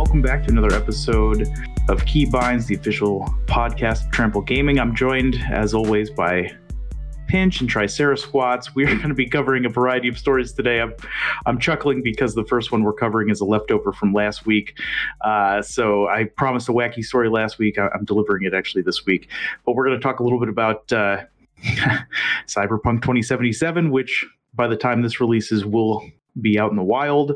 welcome back to another episode of Keybinds, the official podcast of Trample Gaming. I'm joined, as always, by Pinch and Tricerasquats. We're going to be covering a variety of stories today. I'm, I'm chuckling because the first one we're covering is a leftover from last week. Uh, so I promised a wacky story last week. I, am delivering it actually this week. But we're going to talk a little bit about uh, Cyberpunk 2077, which by the time this releases will be out in the wild.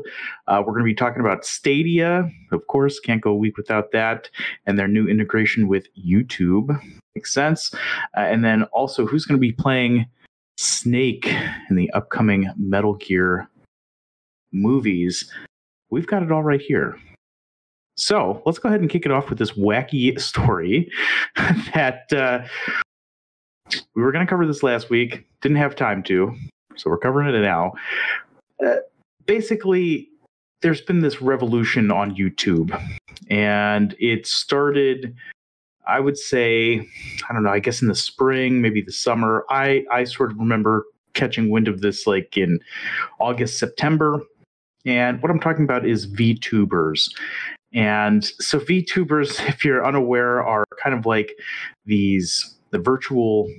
Uh, we're going to be talking about Stadia, of course, can't go a week without that, and their new integration with YouTube. Makes sense. Uh, and then also, who's going to be playing Snake in the upcoming Metal Gear movies? We've got it all right here. So let's go ahead and kick it off with this wacky story that uh, we were going to cover this last week, didn't have time to, so we're covering it now. Uh, basically, there's been this revolution on YouTube, and it started. I would say, I don't know. I guess in the spring, maybe the summer. I I sort of remember catching wind of this like in August, September. And what I'm talking about is VTubers. And so VTubers, if you're unaware, are kind of like these the virtual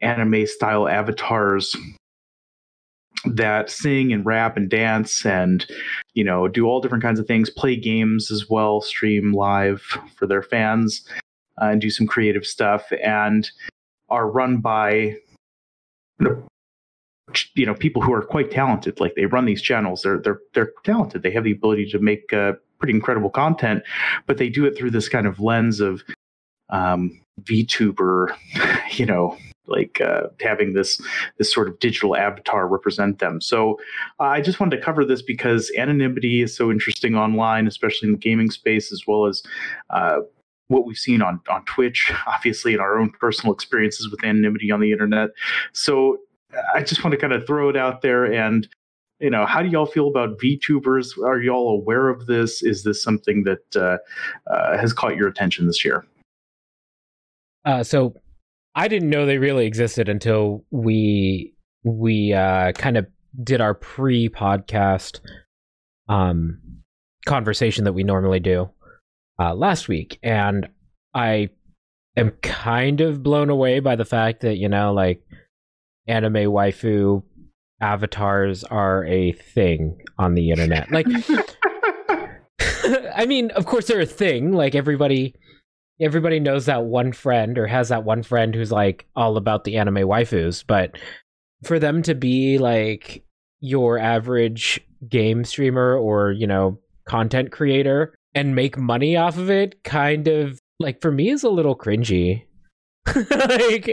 anime style avatars that sing and rap and dance and you know do all different kinds of things play games as well stream live for their fans uh, and do some creative stuff and are run by you know people who are quite talented. Like they run these channels. They're they're they're talented. They have the ability to make uh, pretty incredible content but they do it through this kind of lens of um, VTuber, you know, like uh, having this this sort of digital avatar represent them. So uh, I just wanted to cover this because anonymity is so interesting online, especially in the gaming space, as well as uh, what we've seen on on Twitch, obviously in our own personal experiences with anonymity on the internet. So I just want to kind of throw it out there and. You know, how do y'all feel about VTubers? Are y'all aware of this? Is this something that uh, uh, has caught your attention this year? Uh, so I didn't know they really existed until we we uh, kind of did our pre-podcast um, conversation that we normally do uh, last week, and I am kind of blown away by the fact that you know, like anime waifu avatars are a thing on the internet. Like, I mean, of course they're a thing. Like everybody everybody knows that one friend or has that one friend who's like all about the anime waifus, but for them to be like your average game streamer or, you know, content creator and make money off of it kind of like for me is a little cringy. like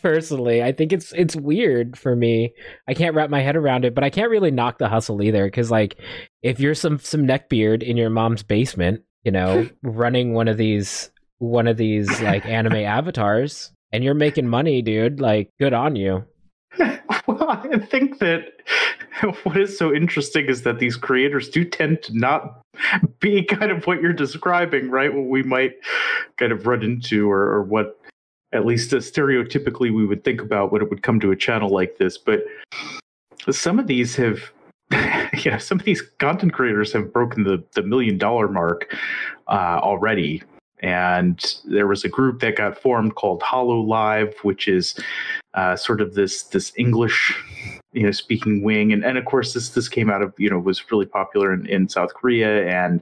personally, I think it's it's weird for me. I can't wrap my head around it, but I can't really knock the hustle either cuz like if you're some some neckbeard in your mom's basement, you know, running one of these one of these like anime avatars and you're making money, dude. Like, good on you. well, I think that what is so interesting is that these creators do tend to not be kind of what you're describing, right? What we might kind of run into, or, or what at least uh, stereotypically we would think about when it would come to a channel like this. But some of these have you know, some of these content creators have broken the, the million dollar mark uh, already and there was a group that got formed called Hololive, which is uh, sort of this this English you know speaking wing. And and of course this this came out of you know was really popular in, in south korea and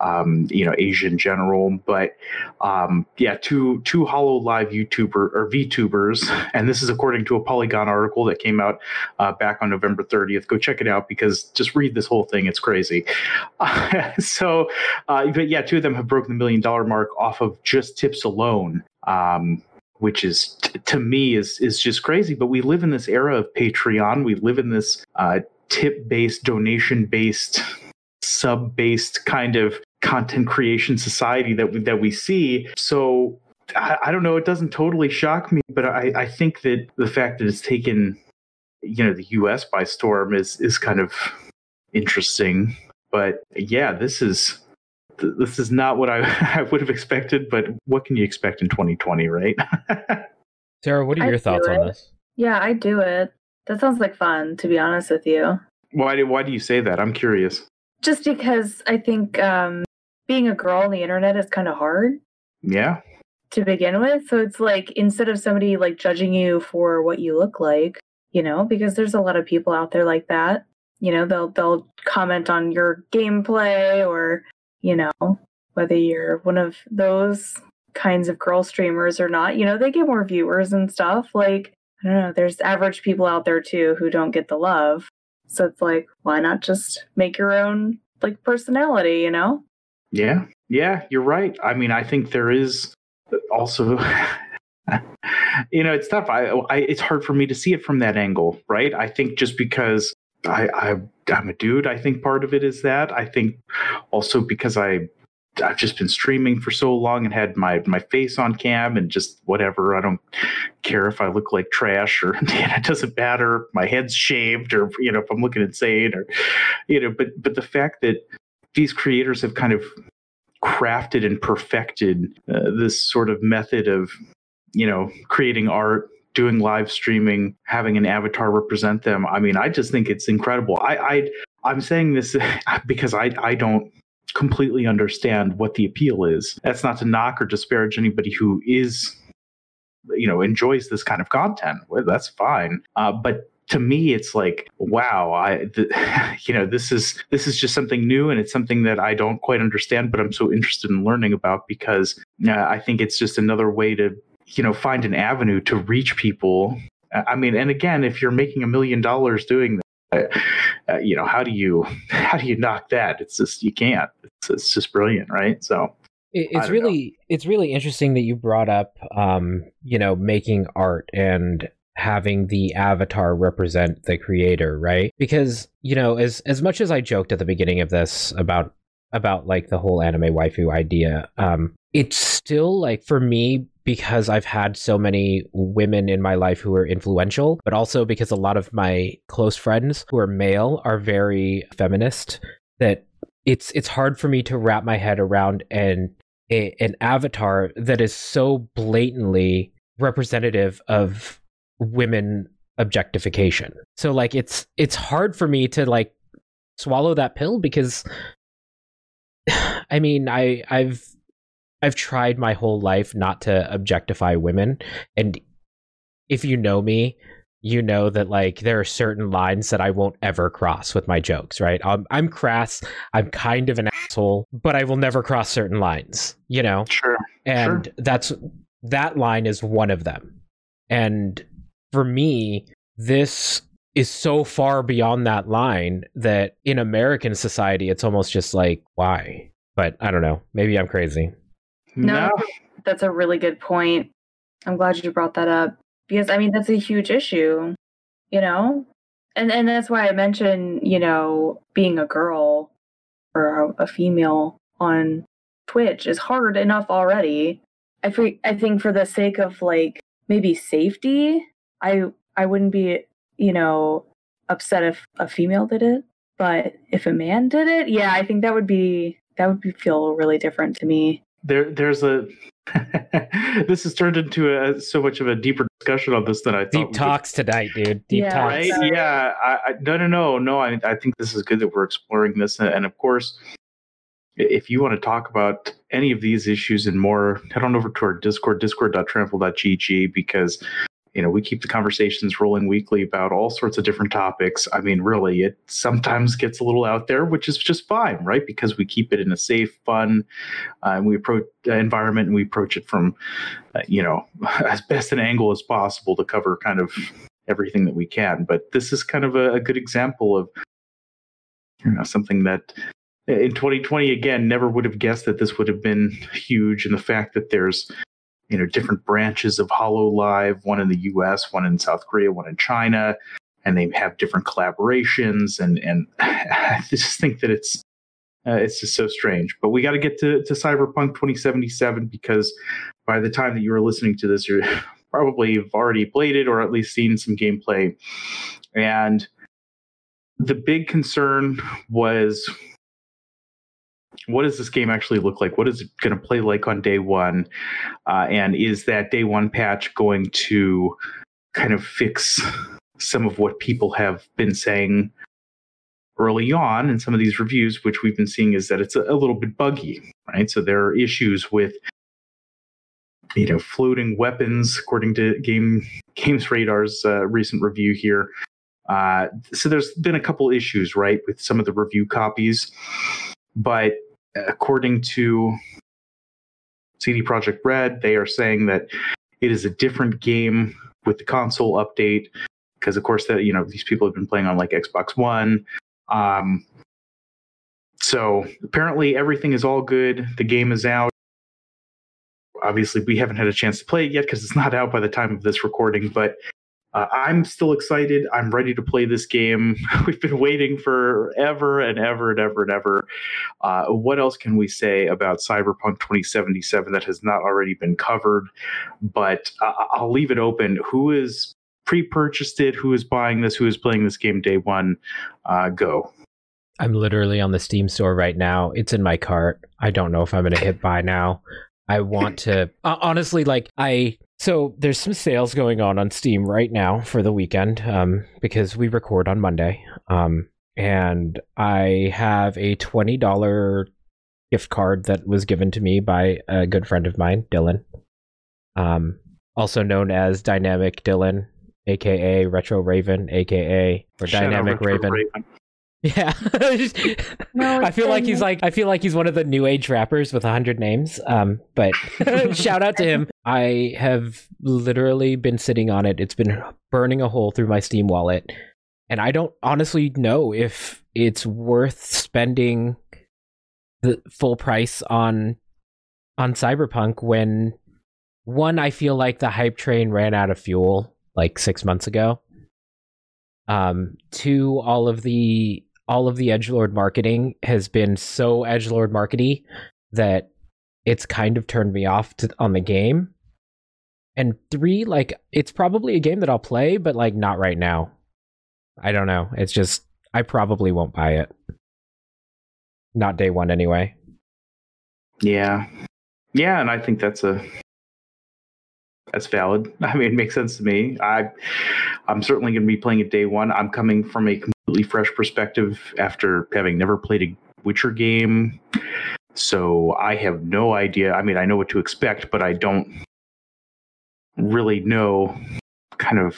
um, you know asia in general. But um, yeah two two Hololive youtuber or vtubers and this is according to a polygon article that came out uh, back on november 30th go check it out because just read this whole thing. It's crazy. Uh, so but yeah two of them have broken the million dollar mark off of just tips alone. Um, which is t- to me is is just crazy. But we live in this era of Patreon. We live in this uh, tip based, donation based, sub based kind of content creation society that we, that we see. So I, I, don't know. It doesn't totally shock me, but I, I think that the fact that it's taken you know the U.S. by storm is is kind of interesting. But yeah, this is this is not what I, I would have expected, but what can you expect in 2020, right? Sarah, what are your I'd thoughts on this? Yeah, I do it. That sounds like fun, to be honest with you. Why do, why do you say that? I'm curious. Just because I think um, being a girl on the internet is kind of hard Yeah. to begin with. So it's like instead of somebody like judging you for what you look like, you know, because there's a lot of people out there like that. You know, they'll they'll comment on your gameplay or, you know, whether you're one of those kinds of girl streamers or not. You know, they get more viewers and stuff. Like, I don't know, there's average people out there too who don't get the love. So it's like, why not just make your own like personality, you know? Yeah. Yeah, you're right. I mean, I think there is also you know, it's tough. I, I it's hard for me to see it from that angle, right? I think just because I, I I'm a dude, I think part of it is that. I think also because I I've just been streaming for so long and had my my face on cam and just whatever. I don't care if I look like trash or it doesn't matter. My head's shaved or you know if I'm looking insane or you know. But but the fact that these creators have kind of crafted and perfected uh, this sort of method of you know creating art doing live streaming having an avatar represent them i mean i just think it's incredible. I i i'm saying this because i i don't completely understand what the appeal is. That's not to knock or disparage anybody who is you know enjoys this kind of content. Well, that's fine. Uh, but to me it's like wow i the, you know this is this is just something new and it's something that i don't quite understand but i'm so interested in learning about because uh, i think it's just another way to you know find an avenue to reach people. I mean and again if you're making a million dollars doing that uh, you know how do you how do you knock that? It's just you can't. It's, it's just brilliant right? So it's really know. it's really interesting that you brought up um you know making art and having the avatar represent the creator right? Because you know as as much as i joked at the beginning of this about about like the whole anime waifu idea um it's still like for me because I've had so many women in my life who are influential, but also because a lot of my close friends who are male are very feminist that it's it's hard for me to wrap my head around an a, an avatar that is so blatantly representative of women objectification. So like it's it's hard for me to like swallow that pill because I mean I I've I've tried my whole life not to objectify women. And if you know me, you know that like there are certain lines that I won't ever cross with my jokes, right? I'm, I'm crass. I'm kind of an asshole, but I will never cross certain lines, you know? Sure. And sure. that's that line is one of them. And for me, this is so far beyond that line that in American society, it's almost just like, why? But I don't know. Maybe I'm crazy. No, no, that's a really good point. I'm glad you brought that up because I mean that's a huge issue, you know, and and that's why I mentioned you know being a girl or a, a female on Twitch is hard enough already. I I think for the sake of like maybe safety, I I wouldn't be you know upset if a female did it, but if a man did it, yeah, I think that would be that would be, feel really different to me there there's a this has turned into a, so much of a deeper discussion on this than I thought. Deep talks tonight, dude. Deep yeah, talks. Right? Yeah. I, I, no, no, no, no. I, I think this is good that we're exploring this, and, and of course, if you want to talk about any of these issues and more, head on over to our Discord, discord.trample.gg, because you know, we keep the conversations rolling weekly about all sorts of different topics. I mean, really, it sometimes gets a little out there, which is just fine, right? Because we keep it in a safe, fun, uh, we approach uh, environment and we approach it from, uh, you know, as best an angle as possible to cover kind of everything that we can. But this is kind of a, a good example of, you know, something that in 2020 again never would have guessed that this would have been huge and the fact that there's you know different branches of Hololive, one in the U.S., one in South Korea, one in China, and they have different collaborations. And and I just think that it's uh, it's just so strange. But we got to get to Cyberpunk 2077 because by the time that you are listening to this, you're probably have already played it or at least seen some gameplay. And the big concern was what does this game actually look like? What is it going to play like on day one? Uh, and is that day one patch going to kind of fix some of what people have been saying early on in some of these reviews, which we've been seeing is that it's a, a little bit buggy, right? So there are issues with you know floating weapons, according to Game Games Radar's uh, recent review here. Uh, so there's been a couple issues, right, with some of the review copies, but according to CD Projekt Red, they are saying that it is a different game with the console update because, of course, that you know these people have been playing on like Xbox One. Um, so apparently everything is all good. The game is out. Obviously, we haven't had a chance to play it yet because it's not out by the time of this recording, but uh, I'm still excited. I'm ready to play this game. We've been waiting for ever and ever and ever and ever. Uh, what else can we say about Cyberpunk 2077 that has not already been covered? But uh, I'll leave it open. Who is pre-purchased it? Who is buying this? Who is playing this game day one? Uh, go. I'm literally on the Steam store right now. It's in my cart. I don't know if I'm going to hit buy now. I want to honestly like I so there's some sales going on on Steam right now for the weekend um, because we record on Monday. Um, and I have a twenty dollar gift card that was given to me by a good friend of mine, Dylan, um, also known as Dynamic Dylan, aka Retro Raven, aka or Shout Dynamic Raven. Raven. Yeah. No, I it's feel like he's like I feel like he's one of the new age rappers with a hundred names. Um, but shout out to him. I have literally been sitting on it. It's been burning a hole through my Steam wallet, and I don't honestly know if it's worth spending the full price on on Cyberpunk when one I feel like the hype train ran out of fuel like 6 months ago. Um two all of the all of the edgelord marketing has been so edgelord markety that it's kind of turned me off to, on the game. And three, like it's probably a game that I'll play, but like not right now. I don't know. It's just I probably won't buy it. Not day one anyway. Yeah, yeah, and I think that's a that's valid. I mean, it makes sense to me. I I'm certainly going to be playing it day one. I'm coming from a completely fresh perspective after having never played a Witcher game, so I have no idea. I mean, I know what to expect, but I don't really know kind of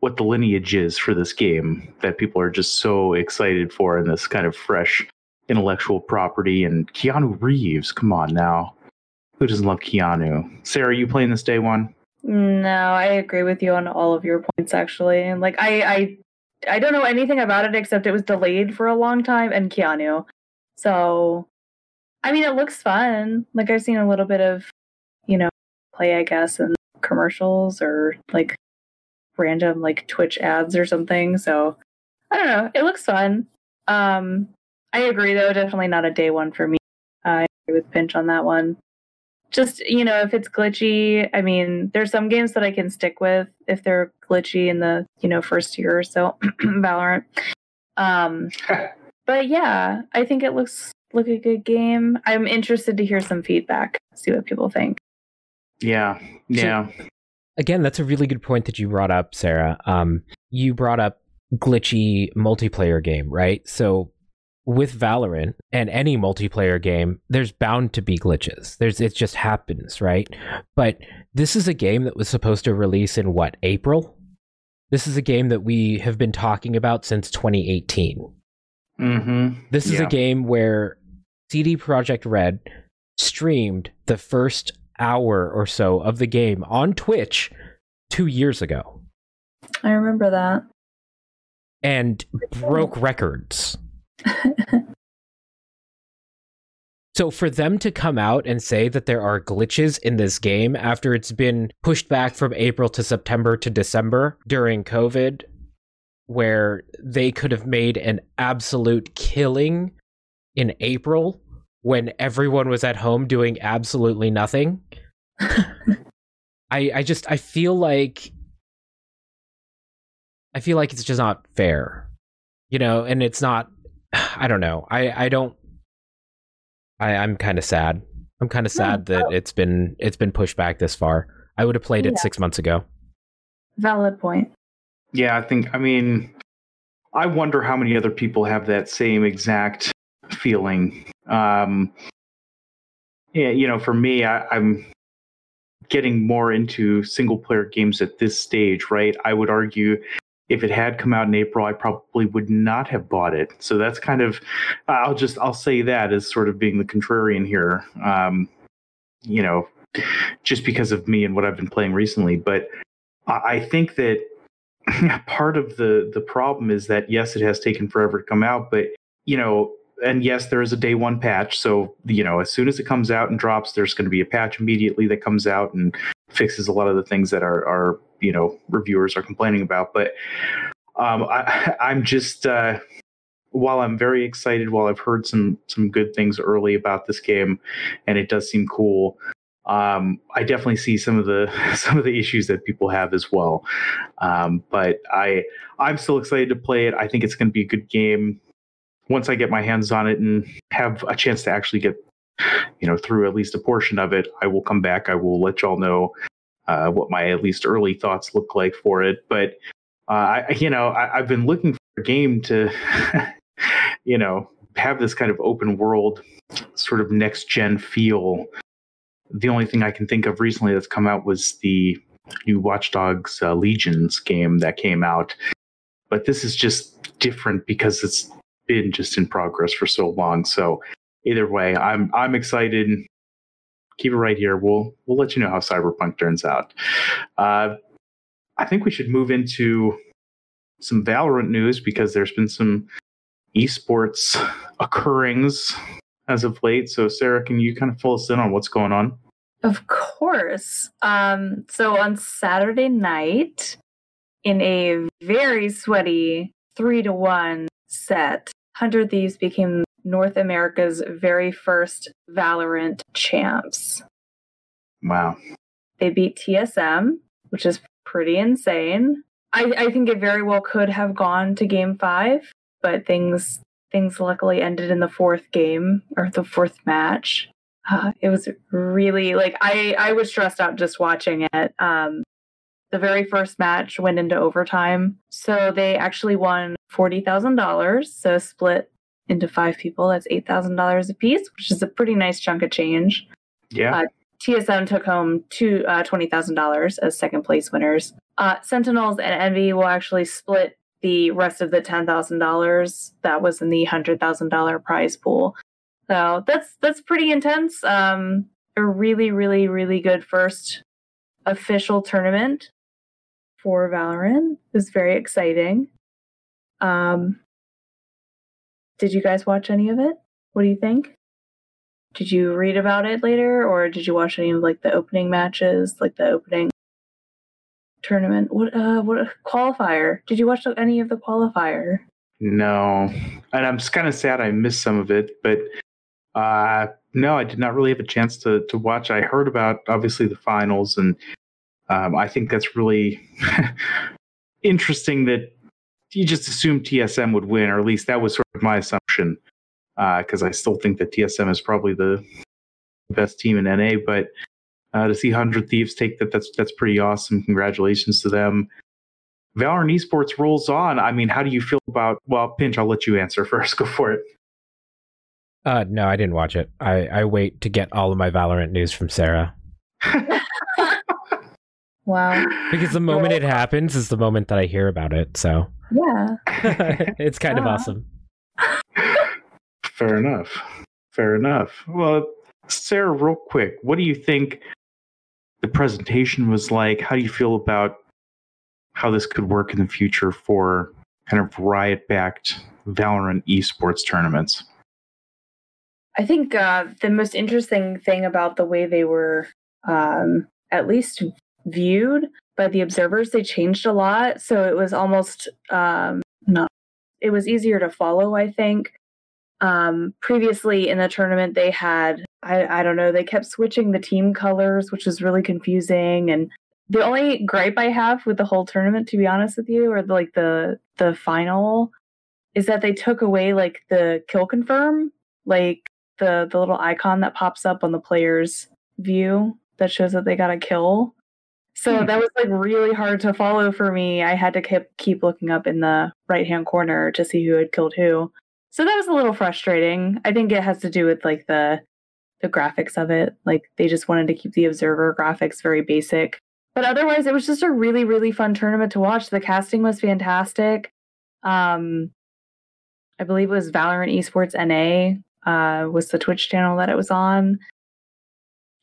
what the lineage is for this game that people are just so excited for in this kind of fresh intellectual property and Keanu Reeves. Come on now. Who doesn't love Keanu? Sarah, you playing this day one? No, I agree with you on all of your points actually. And like I I I don't know anything about it except it was delayed for a long time and Keanu. So I mean it looks fun. Like I've seen a little bit of, you know, play I guess and commercials or like random like Twitch ads or something. So I don't know. It looks fun. Um I agree though, definitely not a day one for me. I agree with Pinch on that one just you know if it's glitchy i mean there's some games that i can stick with if they're glitchy in the you know first year or so valorant um but yeah i think it looks look a good game i'm interested to hear some feedback see what people think Yeah, yeah. Again, that's a really good point that you brought up, Sarah. Um, you brought up glitchy multiplayer game, right? So with Valorant and any multiplayer game, there's bound to be glitches. There's it just happens, right? But this is a game that was supposed to release in what, April? This is a game that we have been talking about since 2018. Mm-hmm. This is a game where CD Projekt Red streamed the first hour or so of the game on Twitch 2 years ago i remember that and broke records. So for them to come out and say that there are glitches in this game after it's been pushed back from April to September to December during COVID, where they could have made an absolute killing in April when everyone was at home doing absolutely nothing. I I just I feel like I feel like it's just not fair. You know, and it's not I don't know. I I don't I I'm kind of sad. I'm kind of sad that it's been it's been pushed back this far. I would have played it Yeah. 6 months ago. valid point Yeah, I think. I mean, I wonder how many other people have that same exact feeling. Um, you know, for me, I, I'm getting more into single player games at this stage, right? I would argue if it had come out in April, I probably would not have bought it. So that's kind of, I'll just, I'll say that as sort of being the contrarian here. Um, you know, just because of me and what I've been playing recently. But I think that part of the the problem is that yes, it has taken forever to come out, but you know, and yes, there is a day one patch. So you know, as soon as it comes out and drops, there's going to be a patch immediately that comes out and fixes a lot of the things that our our you know reviewers are complaining about. But um, I, I'm just. Uh, while I'm very excited, while I've heard some some good things early about this game, and it does seem cool, um, I definitely see some of the some of the issues that people have as well. Um, but I I'm still excited to play it. I think it's going to be a good game. Once I get my hands on it and have a chance to actually get you know through at least a portion of it, I will come back. I will let y'all know uh, what my at least early thoughts look like for it. But uh, I you know I, I've been looking for a game to you know have this kind of open world sort of next gen feel the only thing I can think of recently that's come out was the new Watch Dogs uh, Legions game that came out. But this is just different because it's been just in progress for so long. So either way, I'm I'm excited. Keep it right here. We'll we'll let you know how Cyberpunk turns out. Uh, I think we should move into some Valorant news because there's been some esports occurrings as of late. So, Sarah, can you kind of fill us in on what's going on? Of course. Um, so on Saturday night, in a very sweaty three to one set, Hundred Thieves became North America's very first Valorant champs. Wow. They beat TSM, which is pretty insane. I, I think it very well could have gone to game five, but things things luckily ended in the fourth game or the fourth match. Uh, it was really like I I was stressed out just watching it. Um, the very first match went into overtime, so they actually won forty thousand dollars. So split into five people, that's eight thousand dollars a piece, which is a pretty nice chunk of change. Yeah. Uh, TSM took home two uh, twenty thousand dollars as second place winners. Uh, Sentinels and Envy will actually split the rest of the $10,000 that was in the $100,000 prize pool. So that's that's pretty intense. Um, a really, really, really good first official tournament for Valorant. It was very exciting. Um, did you guys watch any of it? What do you think? Did you read about it later, or did you watch any of like the opening matches, like the opening tournament. What uh what a qualifier? Did you watch any of the qualifier? No. And I'm just kind of sad I missed some of it, but uh no, I did not really have a chance to to watch. I heard about obviously the finals and um, I think that's really interesting that you just assumed TSM would win, or at least that was sort of my assumption. Because uh, I still think that TSM is probably the best team in NA, but uh, to see Hundred Thieves take that, that's that's pretty awesome. Congratulations to them. Valorant Esports rolls on. I mean, how do you feel about? Well, Pinch, I'll let you answer first. Go for it. Uh, no, I didn't watch it. I, I wait to get all of my Valorant news from Sarah. wow. Because the moment it happens is the moment that I hear about it. So yeah, it's kind of awesome. Fair enough. Fair enough. Well, Sarah, real quick, what do you think the presentation was like. How do you feel about how this could work in the future for kind of riot backed Valorant esports tournaments? I think uh, the most interesting thing about the way they were um, at least viewed by the observers, they changed a lot. So it was almost um, not, it was easier to follow, I think. Um, previously in the tournament, they had I, I don't know, they kept switching the team colors, which was really confusing. And the only gripe I have with the whole tournament, to be honest with you, or the, like the the final, is that they took away like the kill confirm, like the the little icon that pops up on the player's view that shows that they got a kill. So hmm. that was like really hard to follow for me. I had to keep keep looking up in the right hand corner to see who had killed who. So that was a little frustrating. I think it has to do with like the the graphics of it. Like they just wanted to keep the observer graphics very basic. But otherwise it was just a really, really fun tournament to watch. The casting was fantastic. Um I believe it was Valorant Esports NA uh was the Twitch channel that it was on.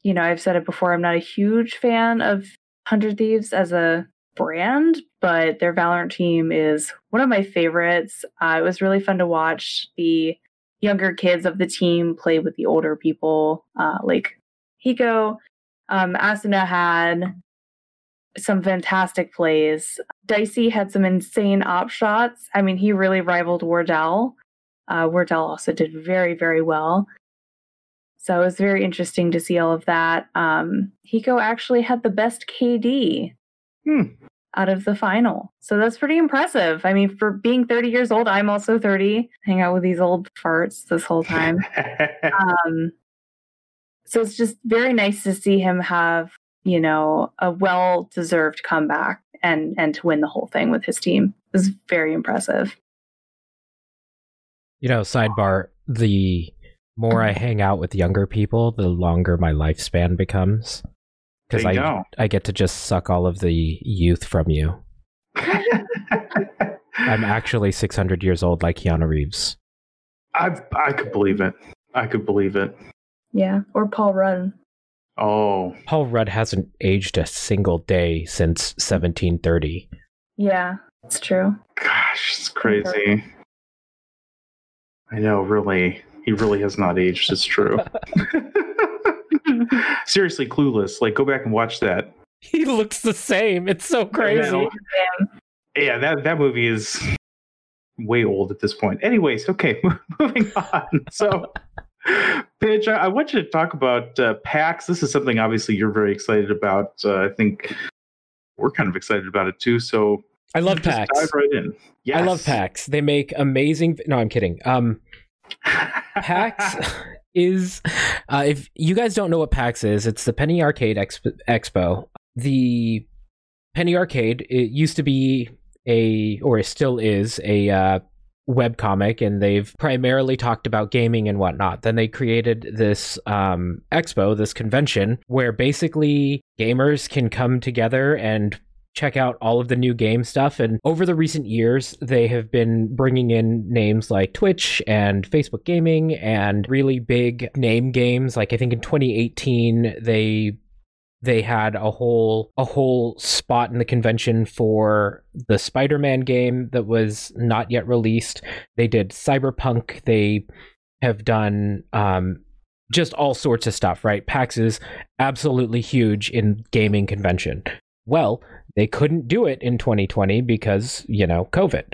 You know, I've said it before, I'm not a huge fan of Hundred Thieves as a brand, but their Valorant team is one of my favorites. Uh, it was really fun to watch the younger kids of the team play with the older people, uh, like Hiko. Um, Asuna had some fantastic plays. Dicey had some insane op shots. I mean, he really rivaled Wardell. Uh, Wardell also did very, very well. So it was very interesting to see all of that. Um, Hiko actually had the best KD Hmm. out of the final. So that's pretty impressive. I mean, for being 30 years old, I'm also 30. Hang out with these old farts this whole time. um, so it's just very nice to see him have, you know, a well deserved comeback and and to win the whole thing with his team. It was very impressive. You know, sidebar, the more I hang out with younger people, the longer my lifespan becomes. Because I, go. I get to just suck all of the youth from you. I'm actually 600 years old like Keanu Reeves. I I could believe it. I could believe it. Yeah. Or Paul Rudd. Oh, Paul Rudd hasn't aged a single day since 1730. Yeah, it's true. gosh, it's crazy. I know, really. He really has not aged. It's true. Seriously, clueless. Like, go back and watch that. He looks the same. It's so crazy. Yeah, that that movie is way old at this point. Anyways, okay, moving on. So, Paige, I, I want you to talk about uh, PAX. This is something obviously you're very excited about. Uh, I think we're kind of excited about it too. So, I love just PAX. Dive right in. Yes. I love PAX. They make amazing. No, I'm kidding. Um, PAX is uh, if you guys don't know what PAX is, it's the Penny Arcade Exp- Expo. The Penny Arcade it used to be a or it still is a uh, web comic, and they've primarily talked about gaming and whatnot. Then they created this um, expo, this convention, where basically gamers can come together and check out all of the new game stuff. And over the recent years, they have been bringing in names like Twitch and Facebook Gaming and really big name games. Like I think in 2018, they they had a whole a whole spot in the convention for the Spider-Man game that was not yet released. They did Cyberpunk. They have done um, just all sorts of stuff. Right? PAX is absolutely huge in gaming convention. Well, they couldn't do it in 2020 because, you know, COVID.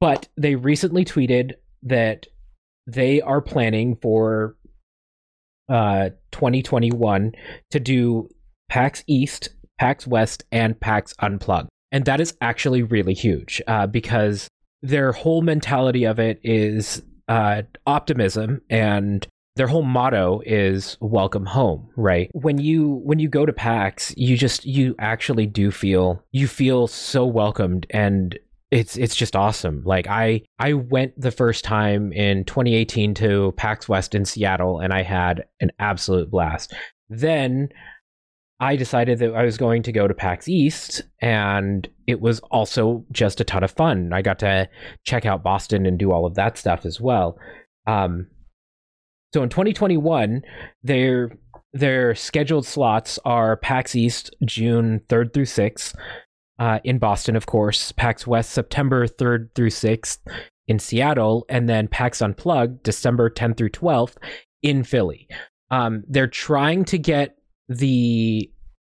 But they recently tweeted that they are planning for uh 2021 to do PAX East, PAX West, and PAX Unplugged. And that is actually really huge uh, because their whole mentality of it is uh, optimism and their whole motto is welcome home right? When you when you go to pax you just you actually do feel you feel so welcomed and it's it's just awesome. Like i i went the first time in 2018 to pax west in seattle and i had an absolute blast. Then i decided that i was going to go to pax east and it was also just a ton of fun. I got to check out boston and do all of that stuff as well. Um so in 2021, their their scheduled slots are PAX East June 3rd through 6th uh, in Boston, of course. PAX West September 3rd through 6th in Seattle, and then PAX Unplugged December 10th through 12th in Philly. Um, they're trying to get the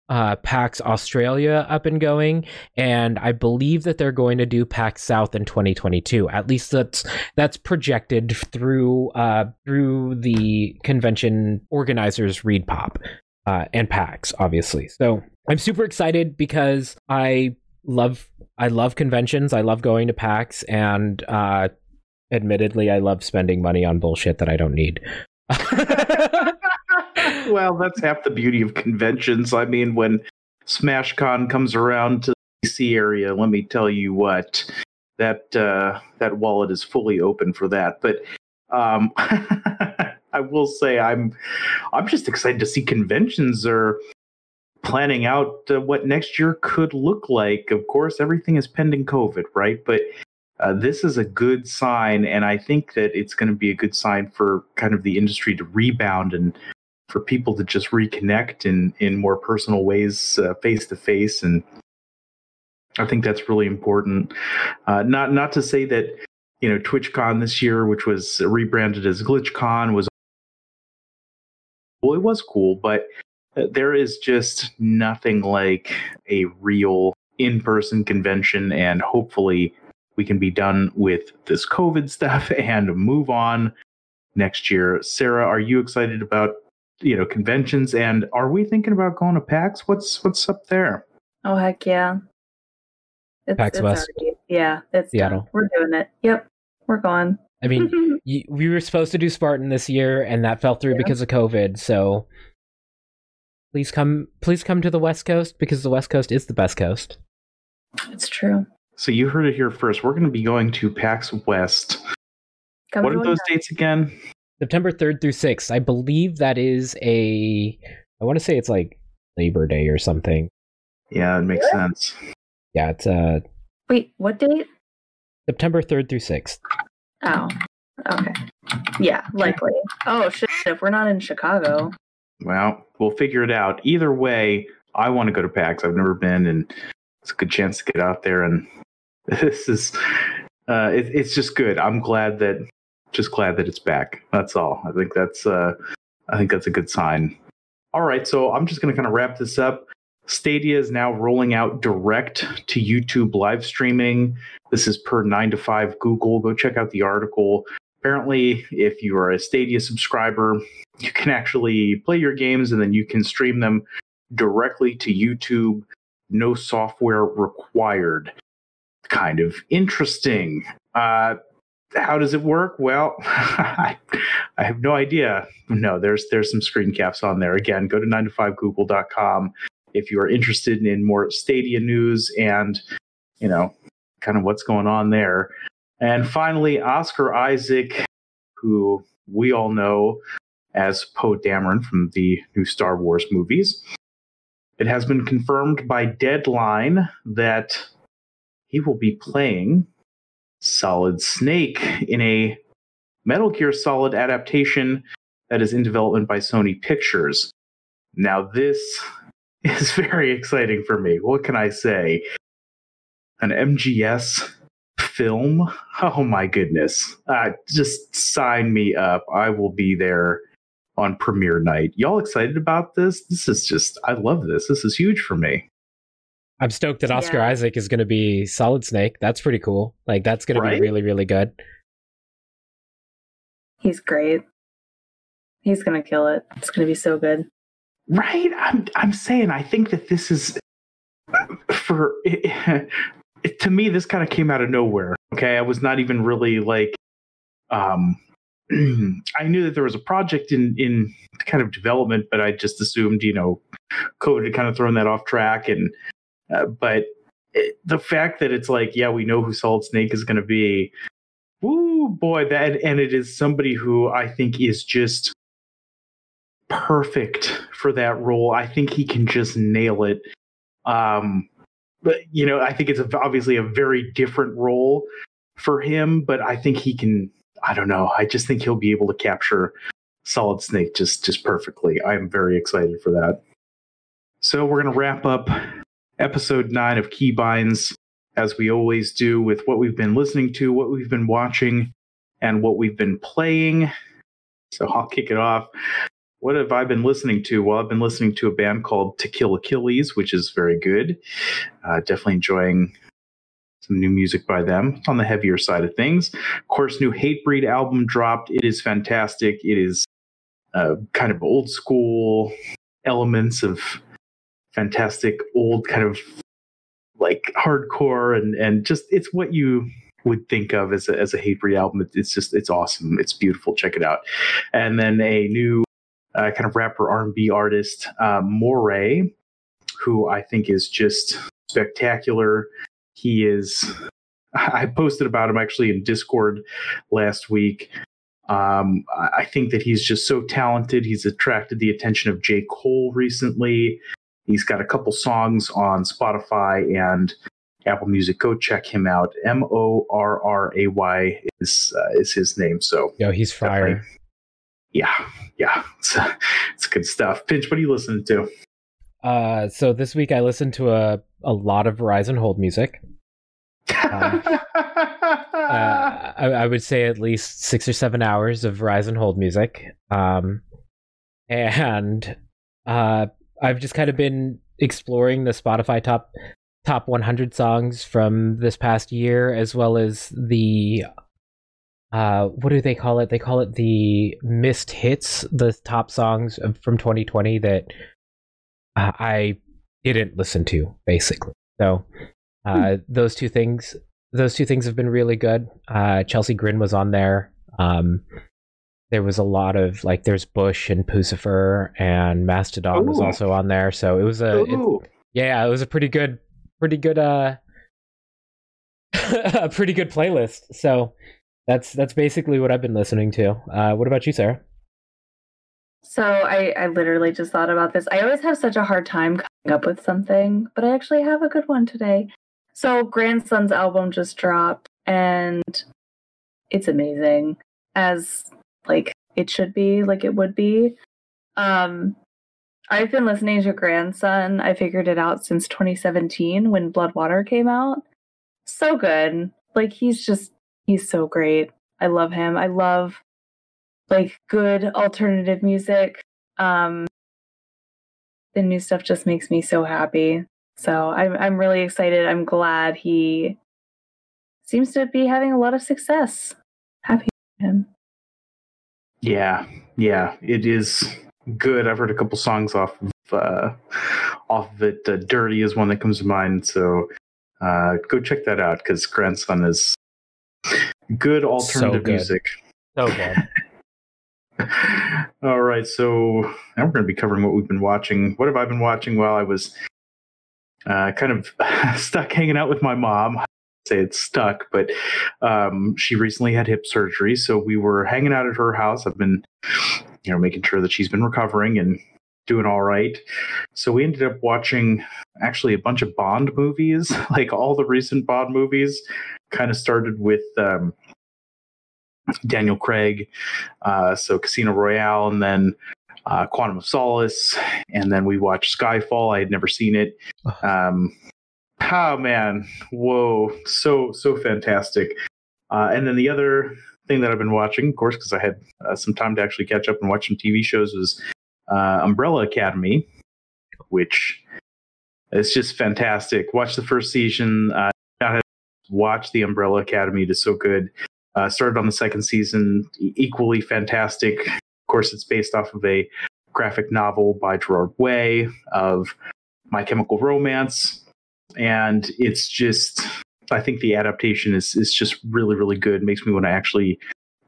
uh, PAX Australia up and going, and I believe that they're going to do PAX South in 2022. At least that's that's projected through uh, through the convention organizers ReedPop uh, and PAX, obviously. So I'm super excited because I love I love conventions. I love going to PAX, and uh, admittedly, I love spending money on bullshit that I don't need. well, that's half the beauty of conventions. I mean, when SmashCon comes around to the DC area, let me tell you what that uh, that wallet is fully open for that. But um, I will say I'm I'm just excited to see conventions are planning out uh, what next year could look like. Of course, everything is pending COVID, right? But uh, this is a good sign, and I think that it's going to be a good sign for kind of the industry to rebound and for people to just reconnect in in more personal ways, face to face, and I think that's really important. Uh, not not to say that you know TwitchCon this year, which was rebranded as GlitchCon, was well, it was cool, but uh, there is just nothing like a real in-person convention, and hopefully we can be done with this COVID stuff and move on next year. Sarah, are you excited about you know conventions, and are we thinking about going to PAX? What's what's up there? Oh heck yeah! It's, PAX it's West. Already, yeah, it's Seattle. Done. We're doing it. Yep, we're going. I mean, you, we were supposed to do Spartan this year, and that fell through yeah. because of COVID. So please come, please come to the West Coast because the West Coast is the best coast. It's true. So you heard it here first. We're going to be going to PAX West. Come what are those that. dates again? September 3rd through 6th. I believe that is a I want to say it's like Labor Day or something. Yeah, it makes yeah. sense. Yeah, it's uh Wait, what date? September 3rd through 6th. Oh. Okay. Yeah, likely. Oh shit, if we're not in Chicago. Well, we'll figure it out. Either way, I want to go to PAX. I've never been and it's a good chance to get out there and this is uh it, it's just good. I'm glad that just glad that it's back. That's all. I think that's uh I think that's a good sign. All right, so I'm just going to kind of wrap this up. Stadia is now rolling out direct to YouTube live streaming. This is per 9 to 5 Google. Go check out the article. Apparently, if you are a Stadia subscriber, you can actually play your games and then you can stream them directly to YouTube. No software required. Kind of interesting. Uh, how does it work? Well, I, have no idea. No, there's there's some screen caps on there. Again, go to 9to5google.com if you are interested in more Stadia news and, you know, kind of what's going on there. And finally, Oscar Isaac, who we all know as Poe Dameron from the new Star Wars movies. It has been confirmed by Deadline that he will be playing Solid Snake in a Metal Gear Solid adaptation that is in development by Sony Pictures. Now, this is very exciting for me. What can I say? An MGS film? Oh my goodness. Uh, just sign me up. I will be there on premiere night. Y'all excited about this? This is just, I love this. This is huge for me. I'm stoked that Oscar yeah. Isaac is going to be Solid Snake. That's pretty cool. Like, that's going right? to be really, really good. He's great. He's going to kill it. It's going to be so good. Right? I'm I'm saying I think that this is for it, to me this kind of came out of nowhere. Okay? I was not even really like um I knew that there was a project in in kind of development, but I just assumed, you know, COVID had kind of thrown that off track and uh, but it, the fact that it's like, yeah, we know who Solid Snake is going to be. Woo, boy, that and it is somebody who I think is just perfect for that role. I think he can just nail it. Um, but you know, I think it's a, obviously a very different role for him, but I think he can. I don't know. I just think he'll be able to capture Solid Snake just just perfectly. I'm very excited for that. So we're gonna wrap up episode nine of Keybinds as we always do with what we've been listening to, what we've been watching, and what we've been playing. So I'll kick it off what have I been listening to? Well, I've been listening to a band called To Kill Achilles, which is very good. Uh, definitely enjoying some new music by them on the heavier side of things. Of course, new Hatebreed album dropped. It is fantastic. It is uh, kind of old school elements of fantastic old kind of like hardcore and and just it's what you would think of as a, as a Hatebreed album. It's just it's awesome. It's beautiful. Check it out. And then a new uh, kind of rapper R&B artist uh, Morray, who I think is just spectacular. He is. I posted about him actually in Discord last week. Um, I think that he's just so talented. He's attracted the attention of J. Cole recently. He's got a couple songs on Spotify and Apple Music. Go check him out. M O R R A Y is uh, is his name. So Yo, he's fire. Yeah, yeah, it's, uh, it's good stuff. Pinch, what are you listening to? Uh, so this week I listened to a a lot of Verizon Hold music. Um, uh, I, I, would say at least six or seven hours of Verizon Hold music. Um, and uh, I've just kind of been exploring the Spotify top top 100 songs from this past year, as well as the uh, what do they call it? They call it the missed hits, the top songs from 2020 that uh, I didn't listen to, basically. So uh, hmm. those two things those two things have been really good. Uh, Chelsea Grin was on there. Um, there was a lot of like there's Bush and Puscifer and Mastodon Ooh. was also on there. So it was a it, yeah, it was a pretty good pretty good uh a pretty good playlist. So that's that's basically what I've been listening to. Uh, what about you, Sarah? So I, I literally just thought about this. I always have such a hard time coming up with something, but I actually have a good one today. So Grandson's album just dropped and it's amazing as like it should be, like it would be. Um I've been listening to Grandson. I figured it out since 2017 when Bloodwater came out. So good. Like he's just he's so great. I love him. I love like good alternative music. Um the new stuff just makes me so happy. So I'm I'm really excited. I'm glad he seems to be having a lot of success. Happy for him. Yeah, yeah, it is good. I've heard a couple songs off of uh, off of it. Uh, "Dirty" is one that comes to mind. So uh, go check that out because Grandson is good alternative so good. music. So good. All right, so now we're going to be covering what we've been watching. What have I been watching while I was uh, kind of stuck hanging out with my mom. Say it's stuck, but um, she recently had hip surgery, so we were hanging out at her house. I've been, you know, making sure that she's been recovering and doing all right. So we ended up watching actually a bunch of Bond movies, like all the recent Bond movies. Kind of started with um, Daniel Craig, uh, so Casino Royale, and then uh, Quantum of Solace, and then we watched Skyfall. I had never seen it. Um, oh man, whoa, so so fantastic! Uh, and then the other thing that I've been watching, of course, because I had uh, some time to actually catch up and watch some TV shows, was uh, Umbrella Academy, which is just fantastic. Watch the first season. Uh, watch the Umbrella Academy. It is so good. Uh, started on the second season, equally fantastic Of course, it's based off of a graphic novel by Gerard Way of My Chemical Romance, and it's just I think the adaptation is is just really really good. makes me want to actually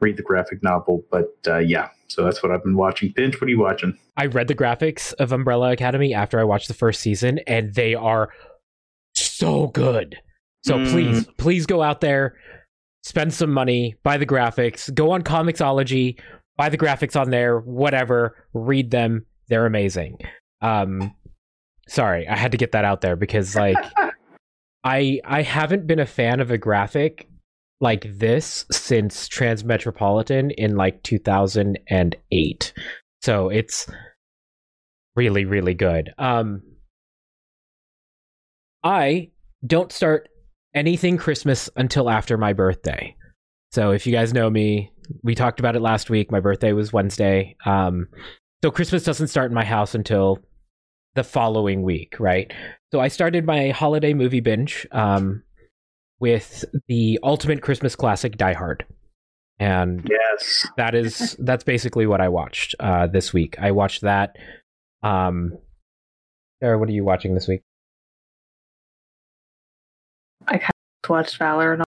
read the graphic novel. But uh, yeah, so that's what I've been watching. Pinch, what are you watching? I read the graphics of Umbrella Academy after I watched the first season, and they are so good. So mm. please, please go out there, spend some money, buy the graphics, go on Comixology, buy the graphics on there, whatever, read them. They're amazing. Um, sorry, I had to get that out there because like I I haven't been a fan of a graphic like this since Transmetropolitan in like 2008. So it's really really good. Um I don't start anything Christmas until after my birthday. So if you guys know me, we talked about it last week. My birthday was Wednesday. Um, so Christmas doesn't start in my house until the following week, right? So I started my holiday movie binge um, with the ultimate Christmas classic, Die Hard, and yes, that is that's basically what I watched uh, this week. I watched that. Um, Sarah, what are you watching this week? I kind of watched Valor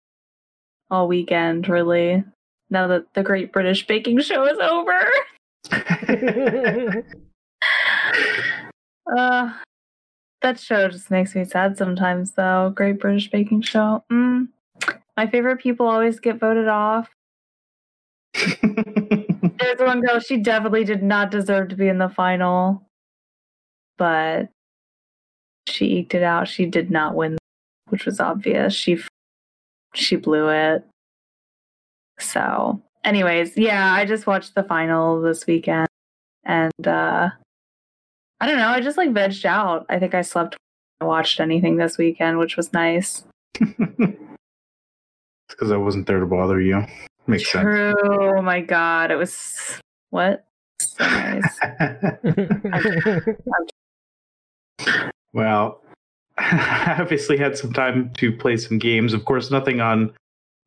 all weekend, really now that the Great British Baking Show is over. uh, that show just makes me sad sometimes, though. Great British Baking Show. Mm. My favorite people always get voted off. There's one girl, she definitely did not deserve to be in the final, but she eked it out. She did not win, which was obvious. She she blew it. So, anyways, yeah, I just watched the final this weekend, and uh I don't know. I just like vegged out. I think I slept. I watched anything this weekend, which was nice. it's because I wasn't there to bother you. Makes True. sense. Oh my god, it was what? So nice. well, I obviously had some time to play some games. Of course, nothing on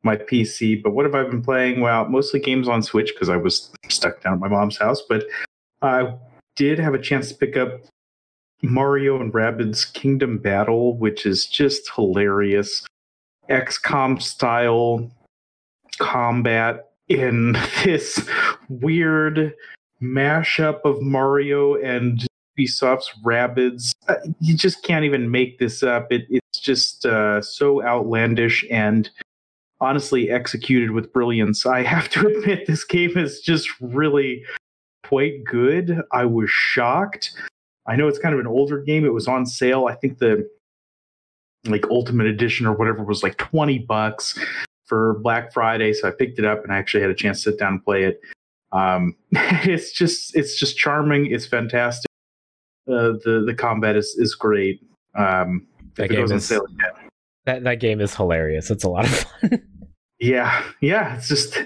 my PC, but what have I been playing? Well, mostly games on Switch because I was stuck down at my mom's house. But I did have a chance to pick up Mario and Rabbids Kingdom Battle, which is just hilarious. XCOM style combat in this weird mashup of Mario and Ubisoft's Rabbids. Uh, you just can't even make this up. It, it's just uh, so outlandish and honestly executed with brilliance. I have to admit, this game is just really quite good. I was shocked. I know it's kind of an older game. It was on sale. I think the like ultimate edition or whatever was like 20 bucks for Black Friday. So I picked it up and I actually had a chance to sit down and play it. Um, it's just it's just charming. It's fantastic. Uh, the the combat is is great. Um, that game is, that that game is hilarious. It's a lot of fun. yeah, yeah. It's just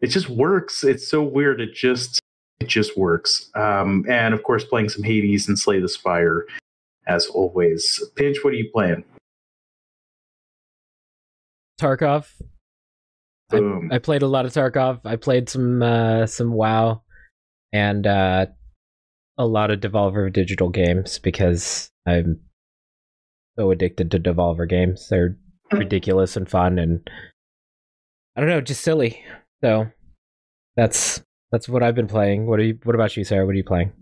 it just works. It's so weird. It just it just works. Um, and of course, playing some Hades and Slay the Spire, as always. Pinch, what are you playing? Tarkov. I, I, played a lot of Tarkov. I played some uh, some WoW, and uh, a lot of Devolver Digital games because I'm so addicted to Devolver games. They're mm. ridiculous and fun, and I don't know, just silly. So that's that's what I've been playing. What are you? What about you, Sarah? What are you playing?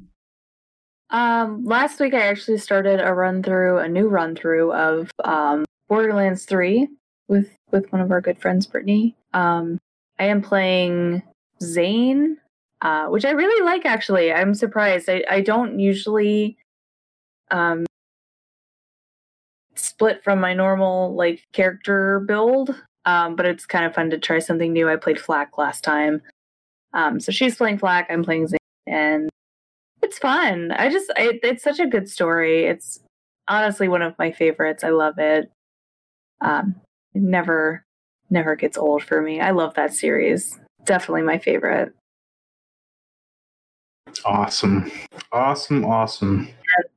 Um, last week I actually started a run through, a new run through of um, Borderlands Three with with one of our good friends, Brittany. Um, I am playing Zane, uh, which I really like. Actually, I'm surprised. I I don't usually um split from my normal like character build. Um, but it's kind of fun to try something new. I played Flak last time, um, so she's playing Flak, I'm playing Zane, and it's fun. I just, I, it's such a good story. It's honestly one of my favorites. I love it. Um, it never, never gets old for me. I love that series. Definitely my favorite. Awesome, awesome, awesome.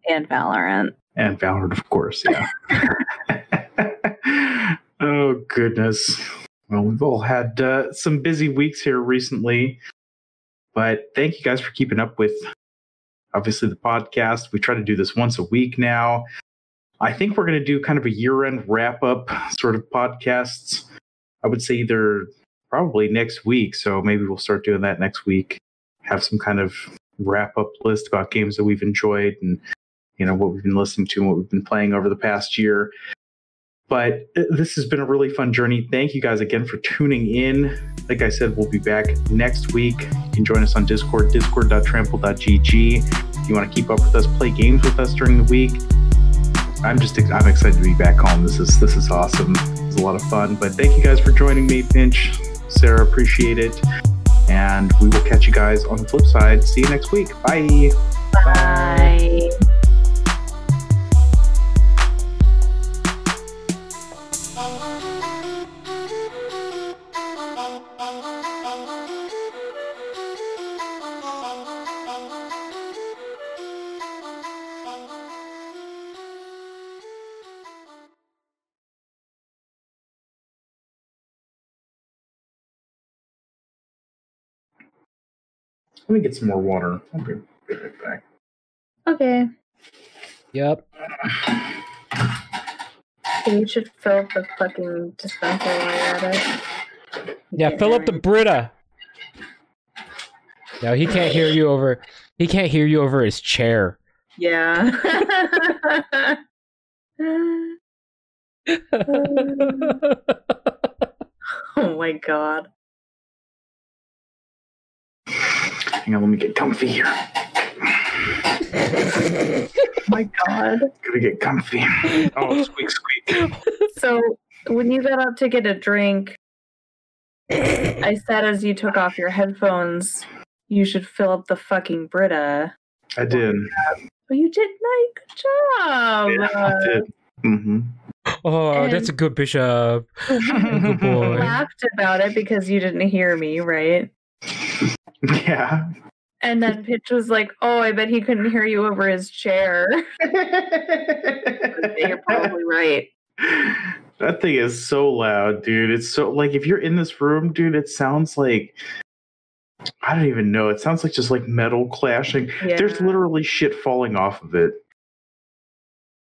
And, and Valorant. And Valorant, of course. Yeah. oh goodness. Well, we've all had uh, some busy weeks here recently, but thank you guys for keeping up with obviously the podcast. We try to do this once a week now. I think we're going to do kind of a year end wrap up sort of podcasts. I would say either probably next week. So maybe we'll start doing that next week. Have some kind of wrap up list about games that we've enjoyed and you know what we've been listening to and what we've been playing over the past year. But uh, this has been a really fun journey. Thank you guys again for tuning in. Like I said, we'll be back next week. You can join us on Discord, discord.trample.gg. If you want to keep up with us, play games with us during the week. I'm just I'm excited to be back home. This is this is awesome. It's a lot of fun. But thank you guys for joining me, Pinch, Sarah. Appreciate it. And we will catch you guys on the flip side. See you next week. Bye. Bye. Let me get some more water. I'll be right back. Okay. Yep. You should fill up the fucking dispenser while you're at it. Yeah, fill up the Brita. No, he can't hear you over. He can't hear you over his chair. Yeah. oh my god. Hang on, let me get comfy here. my god. Gotta get comfy. Oh, squeak, squeak. So when you got up to get a drink, I said as you took off your headphones, you should fill up the fucking Brita. I did. But you did nice. Good job. Yeah, I did. Mm-hmm. Oh, And- that's a good bishop. Good boy. laughed about it because you didn't hear me, right? Yeah. And then Pinch was like, "Oh, I bet he couldn't hear you over his chair." You're probably right. That thing is so loud, dude. It's so like if you're in this room, dude, it sounds like I don't even know. It sounds like just like metal clashing. Yeah. There's literally shit falling off of it.